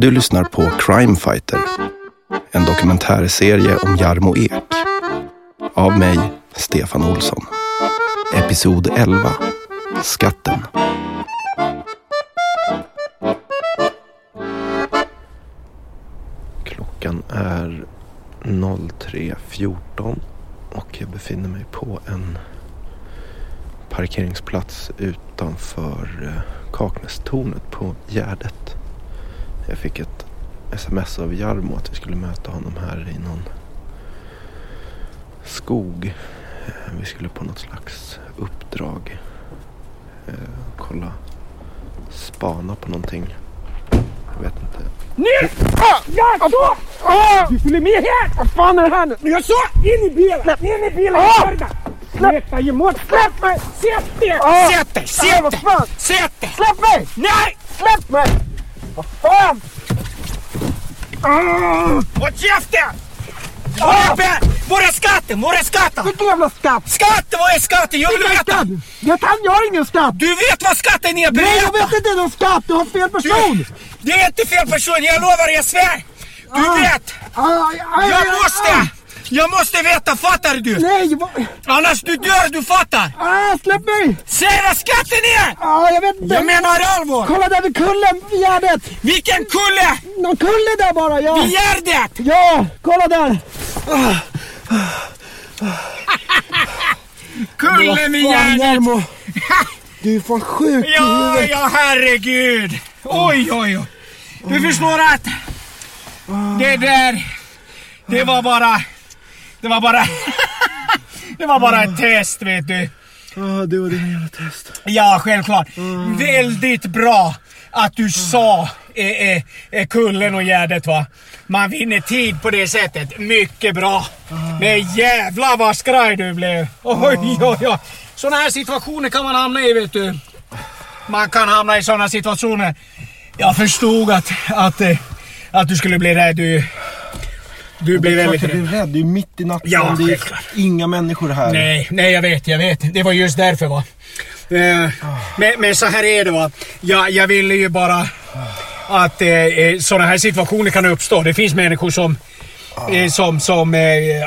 Du lyssnar på Crime Fighter. En dokumentärserie om Jarmo Ek. Av mig, Stefan Olsson. Episod 11. Skatten. Klockan är 03.14 och jag befinner mig på en parkeringsplats utanför eh, Kaknästornet på Gärdet. Jag fick ett sms av Jarmo att vi skulle möta honom här i någon skog. Eh, Vi skulle på något slags uppdrag. Eh, Kolla, spana på någonting. Jag vet inte. Ah, ja, så! Du följer med här! Vad fan är det här nu? Jag sa in i bilen! Släpp in i bilen! Ah! Släpp dig emot! Släpp mig! Sätt dig! Ah! Sätt dig! Sätt dig! Sätt dig! Släpp mig! Nej! Släpp mig! Vad fan! Ah! Håll käften! Ah! Var är skatten? Var är skatten? Vilken jävla skatt? Skatten, vad är skatten? Jag vill Vilken veta! skatt? Jag kan, jag har ingen skatt! Du vet vad skatten är? Nej, jag Berätta! vet inte någon skatt! Du har fel person! Det är inte fel person, jag lovar, jag svär! Du Ah. vet! Jag måste! Jag måste veta, fattar du? Nej! vad- Annars du dör, du fattar! Ah, släpp mig! Säg vad skatten är! Ah, jag vet inte! Jag menar allvar! Kolla där vid kullen, vid Gärdet! Vilken kulle! Någon kulle där bara, ja! Vid Gärdet! Ja, kolla där! Kullen vid Gärdet! Du är fan sjuk i Ja, huvudet. ja herregud! Oj, oj, oj. Du förstår att det där, det var bara, det var bara, det var bara ett test vet du. Ah, du och dina jävla test. Ja, självklart. Väldigt bra att du sa eh, eh, eh, kullen och gärdet va. Man vinner tid på det sättet. Mycket bra. Men jävlar vad skraj du blev. Oj, oj, oj. Sådana här situationer kan man hamna i vet du. Man kan hamna i sådana situationer. Jag förstod att, att, eh, att du skulle bli rädd. Du, du är klart väldigt rädd. blir rädd. Det är mitt i natten. Ja, det är inga människor här. Nej, nej jag vet, jag vet. Det var just därför va. Eh, men, men så här är det va. Jag, jag ville ju bara att eh, eh, sådana här situationer kan uppstå. Det finns människor som, eh, som, som eh,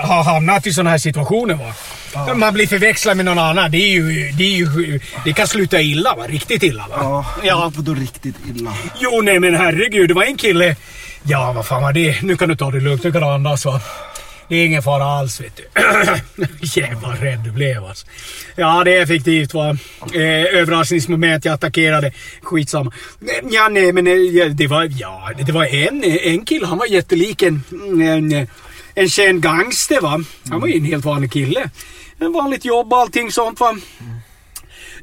har hamnat i sådana här situationer va. Man blir förväxlad med någon annan. Det, är ju, det, är ju, det kan sluta illa va. Riktigt illa va. Ja, Ja. vadå riktigt illa? Jo nej men herregud, det var en kille. Ja vad fan var det? Nu kan du ta det lugnt, nu kan du andas va. Det är ingen fara alls vet du. Jävlar rädd du blev alltså. Ja det är effektivt va. Eh, överraskningsmoment, jag attackerade. Skitsamma. Eh, ja nej men eh, det var, ja det var en, eh, en kille, han var jättelik en, en, en känd gangster va. Han var ju en helt vanlig kille. En vanligt jobb och allting sånt va.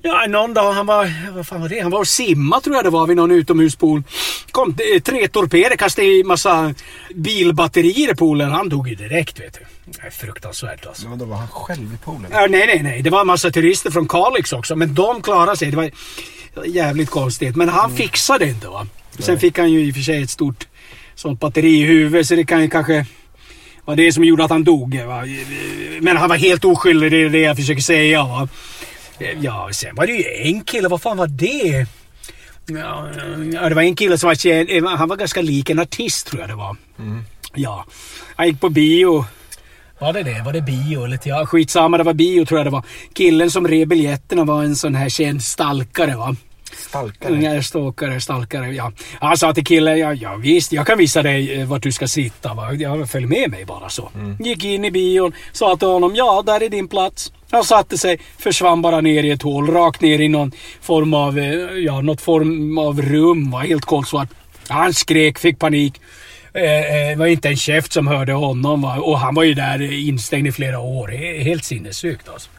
Ja, någon dag han var, vad fan var det? Han var och simma tror jag det var vid någon utomhuspool. Kom tre torpeder, kastade i massa bilbatterier i poolen. Han dog ju direkt vet du. Fruktansvärt alltså. Men vadå, var han själv i poolen? Ja, nej, nej, nej. Det var en massa turister från Kalix också. Men de klarade sig. Det var jävligt konstigt. Men han fixade det inte va. Sen fick han ju i och för sig ett stort sånt batteri i huvudet. Så det kan ju kanske vara det som gjorde att han dog. Va? Men han var helt oskyldig. Det är det jag försöker säga. Va? Ja, sen var det ju en kille. Vad fan var det? Ja, det var en kille som var känd. Han var ganska lik en artist tror jag det var. Ja, han gick på bio. Var det det? Var det bio eller? Ja, skitsamma, det var bio tror jag det var. Killen som rev biljetterna var en sån här känd stalkare va. Stalkare? Ja, stalkare, stalkare, ja. Han sa till killen, ja, ja visst, jag kan visa dig eh, vart du ska sitta. Va? Ja, följ med mig bara så. Gick in i bion, sa till honom, ja, där är din plats. Han satte sig, försvann bara ner i ett hål, rakt ner i någon form av, eh, ja, något form av rum, var helt kolsvart. Han skrek, fick panik. Eh, eh, Det var inte en käft som hörde honom va? och han var ju där eh, instängd i flera år. He- Helt sinnessjukt alltså.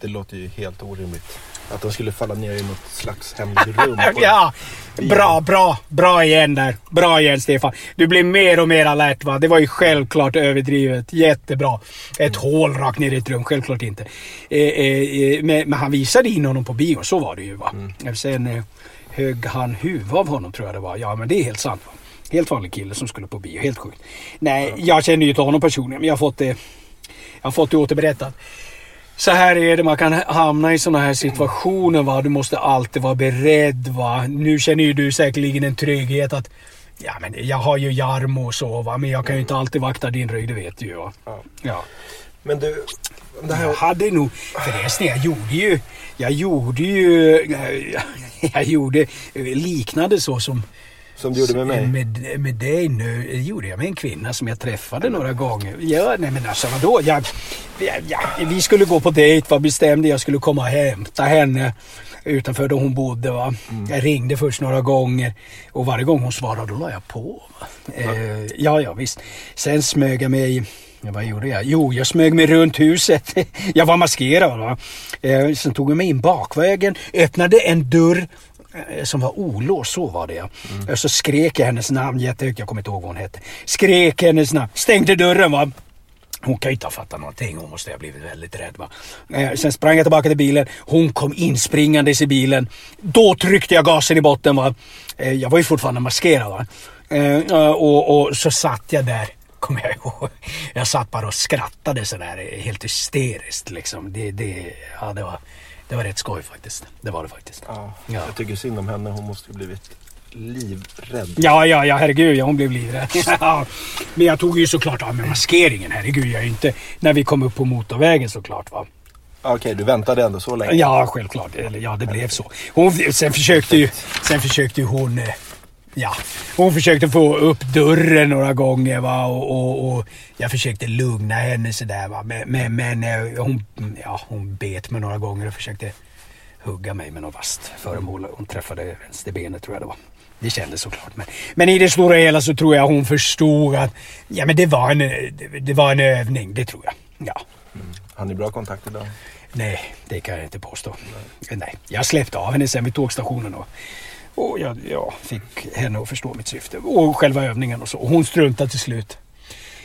Det låter ju helt orimligt. Att de skulle falla ner i något slags hemligt Ja, bra, bra, bra igen där. Bra igen Stefan. Du blir mer och mer alert va. Det var ju självklart överdrivet. Jättebra. Ett hål rakt ner i ett rum, självklart inte. Eh, eh, eh, men, men han visade in honom på bio, så var det ju va. Sen eh, högg han huvudet av honom tror jag det var. Ja men det är helt sant va. Helt vanlig kille som skulle på bio, helt sjukt. Nej, jag känner ju inte honom personligen men jag har fått det, jag har fått det återberättat. Så här är det, man kan hamna i sådana här situationer. Va? Du måste alltid vara beredd. Va? Nu känner ju du säkerligen en trygghet att Ja, men jag har ju Jarmo och så va, men jag kan ju inte alltid vakta din rygg, det vet du ju. va. Ja. Ja. Men du, det här... Jag hade nog, förresten jag gjorde ju, jag gjorde ju, jag gjorde liknande så som Som du gjorde med mig? Med, med dig nu, det gjorde jag med en kvinna som jag träffade några gånger. Ja, nej men alltså vadå? Jag, jag, vi skulle gå på dejt, var bestämde jag skulle komma och hämta henne utanför där hon bodde. Va? Jag ringde först några gånger och varje gång hon svarade då la jag på. Va? Eh, ja, ja visst. Sen smög jag mig Ja, vad gjorde jag? Jo, jag smög mig runt huset. Jag var maskerad. Va? Eh, sen tog jag mig in bakvägen, öppnade en dörr Eh, som var olåst, så var det ja. Mm. Så skrek jag hennes namn jättehögt, jag kommer inte ihåg vad hon hette. Skrek hennes namn, stängde dörren va. Hon kan ju inte ha fattat någonting, hon måste ha blivit väldigt rädd va. Eh, sen sprang jag tillbaka till bilen, hon kom inspringandes i bilen. Då tryckte jag gasen i botten va. Eh, jag var ju fortfarande maskerad va. Eh, eh och, och så satt jag där kommer jag ihåg. Jag satt bara och skrattade sådär helt hysteriskt liksom. Det, det, ja, det, var, det var rätt skoj faktiskt. Det var det faktiskt. Ja, Ja. Jag tycker synd om henne. Hon måste ju blivit livrädd. Ja, ja, ja, herregud, ja, hon blev livrädd. Ja, Men jag tog ju såklart av med maskeringen, herregud. Jag är inte... När vi kom upp på motorvägen såklart va. Okej, du väntade ändå så länge? Ja, självklart. Eller ja, det blev så. Hon, sen försökte ju, sen försökte ju hon... Ja, hon försökte få upp dörren några gånger va och, och, och jag försökte lugna henne sådär va. Men, men, men eh, hon, ja, hon bet mig några gånger och försökte hugga mig med något vasst föremål. Hon träffade vänsterbenet tror jag det var. Det kändes såklart. Men, men i det stora hela så tror jag hon förstod att ja, men det, var en, det, det var en övning. Det tror jag. Ja. Har ni bra kontakt idag? Nej, det kan jag inte påstå. Nej. Jag släppte av henne sen vid tågstationen och, och jag, jag fick henne att förstå mitt syfte. Och själva övningen och så. Hon struntade till slut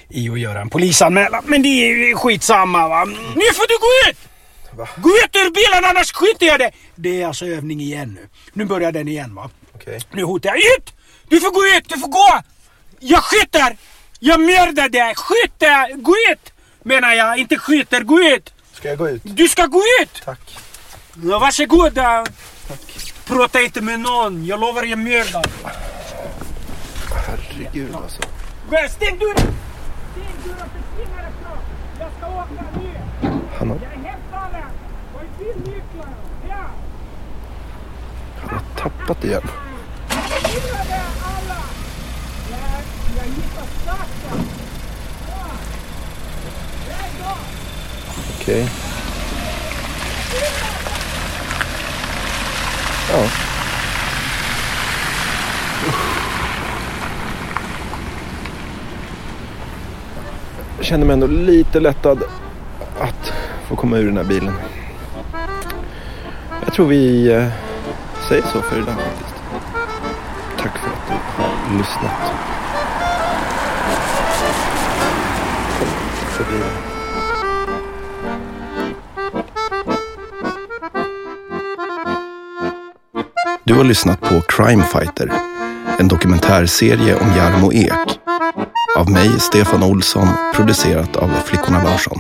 i att göra en polisanmälan. Men det är skitsamma va. Nu får du gå ut! Va? Gå ut ur bilen annars skjuter jag dig! Det är alltså övning igen nu. Nu börjar den igen va. Okej. Nu hotar jag. Ut! Du får gå ut! Du får gå! Jag skjuter! Jag mördar dig! Skjuter! Gå ut! Menar jag, inte skjuter. Gå ut! Ska jag gå ut? Du ska gå ut! Tack. Ja, varsågod. Prata inte med någon. Jag lovar jag mördar. Herregud alltså. Stäng dörren! Stäng dörren, försvinn härifrån! Jag ska åka nu! Han har, Jag hämtar den! Var är bilnycklarna? Ja! han har tappat igen. Gillade alla! Jag, jag hittar starten! Ja! Väg då! Okej. Ja. Jag känner mig ändå lite lättad att få komma ur den här bilen. Jag tror vi eh, säger så för idag faktiskt. Tack för att du har lyssnat. Förbi. Du har lyssnat på Crime Fighter, en dokumentärserie om Jarmo Ek. Av mig, Stefan Olsson, producerat av Flickorna Larsson.